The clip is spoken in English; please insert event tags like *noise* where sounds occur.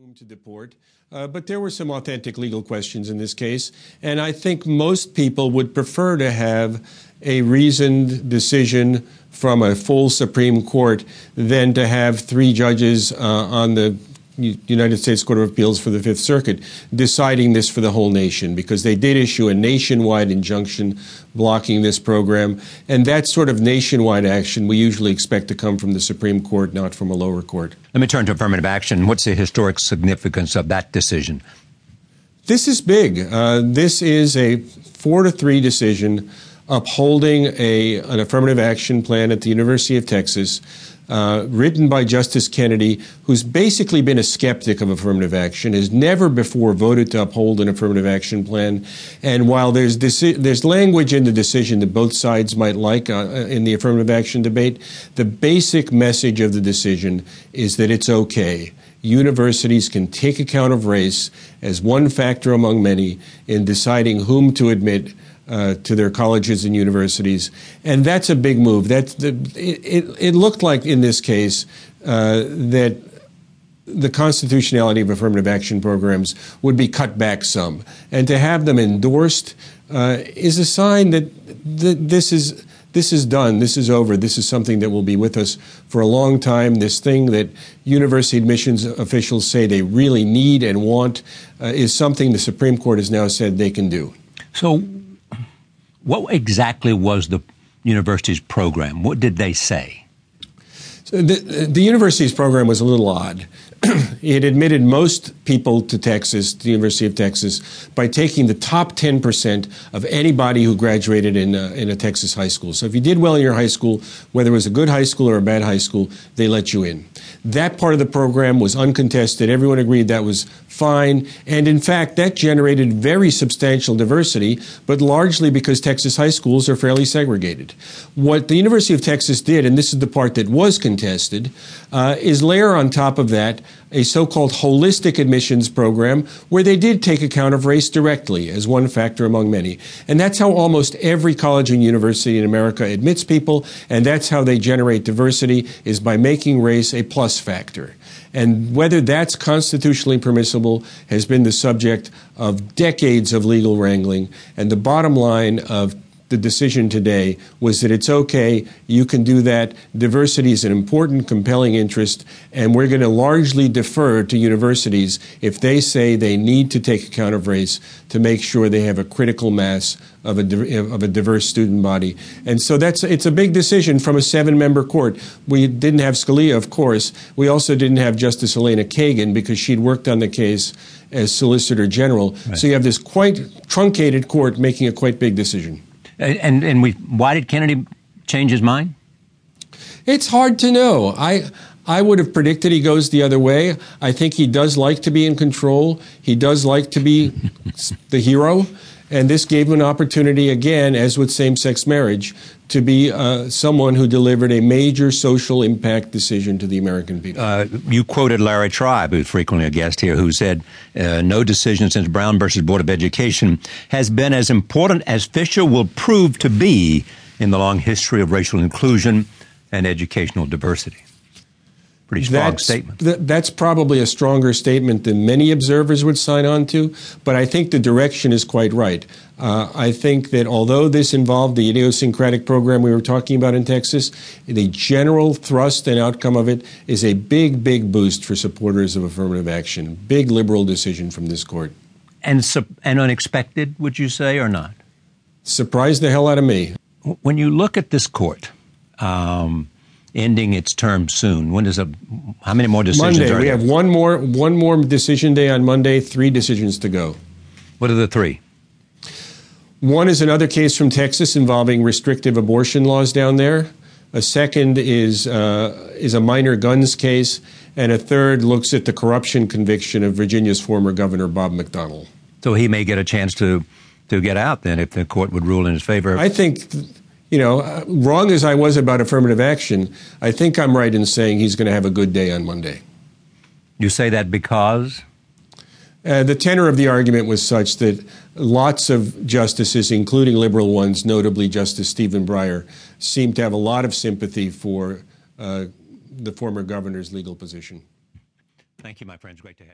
whom to deport. Uh, but there were some authentic legal questions in this case, and I think most people would prefer to have a reasoned decision from a full Supreme Court than to have three judges uh, on the United States Court of Appeals for the Fifth Circuit deciding this for the whole nation because they did issue a nationwide injunction blocking this program. And that sort of nationwide action we usually expect to come from the Supreme Court, not from a lower court. Let me turn to affirmative action. What's the historic significance of that decision? This is big. Uh, this is a four to three decision upholding a, an affirmative action plan at the University of Texas uh, written by Justice Kennedy, who's basically been a skeptic of affirmative action, has never before voted to uphold an affirmative action plan. And while there's deci- there's language in the decision that both sides might like uh, in the affirmative action debate, the basic message of the decision is that it's okay. Universities can take account of race as one factor among many in deciding whom to admit uh, to their colleges and universities, and that's a big move. That's the, it, it, it looked like in this case uh, that the constitutionality of affirmative action programs would be cut back some, and to have them endorsed uh, is a sign that th- this is this is done. This is over. This is something that will be with us for a long time. This thing that university admissions officials say they really need and want uh, is something the Supreme Court has now said they can do. So, what exactly was the university's program? What did they say? So the, the university's program was a little odd. *clears throat* it admitted most people to Texas, the University of Texas, by taking the top 10% of anybody who graduated in a, in a Texas high school. So if you did well in your high school, whether it was a good high school or a bad high school, they let you in. That part of the program was uncontested. Everyone agreed that was fine. And in fact, that generated very substantial diversity, but largely because Texas high schools are fairly segregated. What the University of Texas did, and this is the part that was contested, uh, is layer on top of that a so-called holistic admissions program where they did take account of race directly as one factor among many. And that's how almost every college and university in America admits people, and that's how they generate diversity is by making race a plus factor. And whether that's constitutionally permissible has been the subject of decades of legal wrangling. And the bottom line of the decision today was that it's okay, you can do that. Diversity is an important, compelling interest, and we're going to largely defer to universities if they say they need to take account of race to make sure they have a critical mass of a, of a diverse student body. And so that's it's a big decision from a seven-member court. We didn't have Scalia, of course. We also didn't have Justice Elena Kagan because she'd worked on the case as Solicitor General. Right. So you have this quite truncated court making a quite big decision. And and we why did Kennedy change his mind? It's hard to know. I I would have predicted he goes the other way. I think he does like to be in control. He does like to be *laughs* the hero. And this gave him an opportunity, again, as with same sex marriage, to be uh, someone who delivered a major social impact decision to the American people. Uh, you quoted Larry Tribe, who's frequently a guest here, who said, uh, No decision since Brown versus Board of Education has been as important as Fisher will prove to be in the long history of racial inclusion and educational diversity. Pretty strong that's, statement. Th- that's probably a stronger statement than many observers would sign on to, but I think the direction is quite right. Uh, I think that although this involved the idiosyncratic program we were talking about in Texas, the general thrust and outcome of it is a big, big boost for supporters of affirmative action. Big liberal decision from this court. And, su- and unexpected, would you say, or not? Surprised the hell out of me. When you look at this court, um, ending its term soon. When is a how many more decisions? Monday. we there? have one more one more decision day on Monday. Three decisions to go. What are the three? One is another case from Texas involving restrictive abortion laws down there. A second is uh, is a minor guns case, and a third looks at the corruption conviction of Virginia's former governor Bob McDonnell. So he may get a chance to to get out then if the court would rule in his favor. I think you know, uh, wrong as I was about affirmative action, I think I'm right in saying he's going to have a good day on Monday. You say that because? Uh, the tenor of the argument was such that lots of justices, including liberal ones, notably Justice Stephen Breyer, seem to have a lot of sympathy for uh, the former governor's legal position. Thank you, my friends. Great to have you.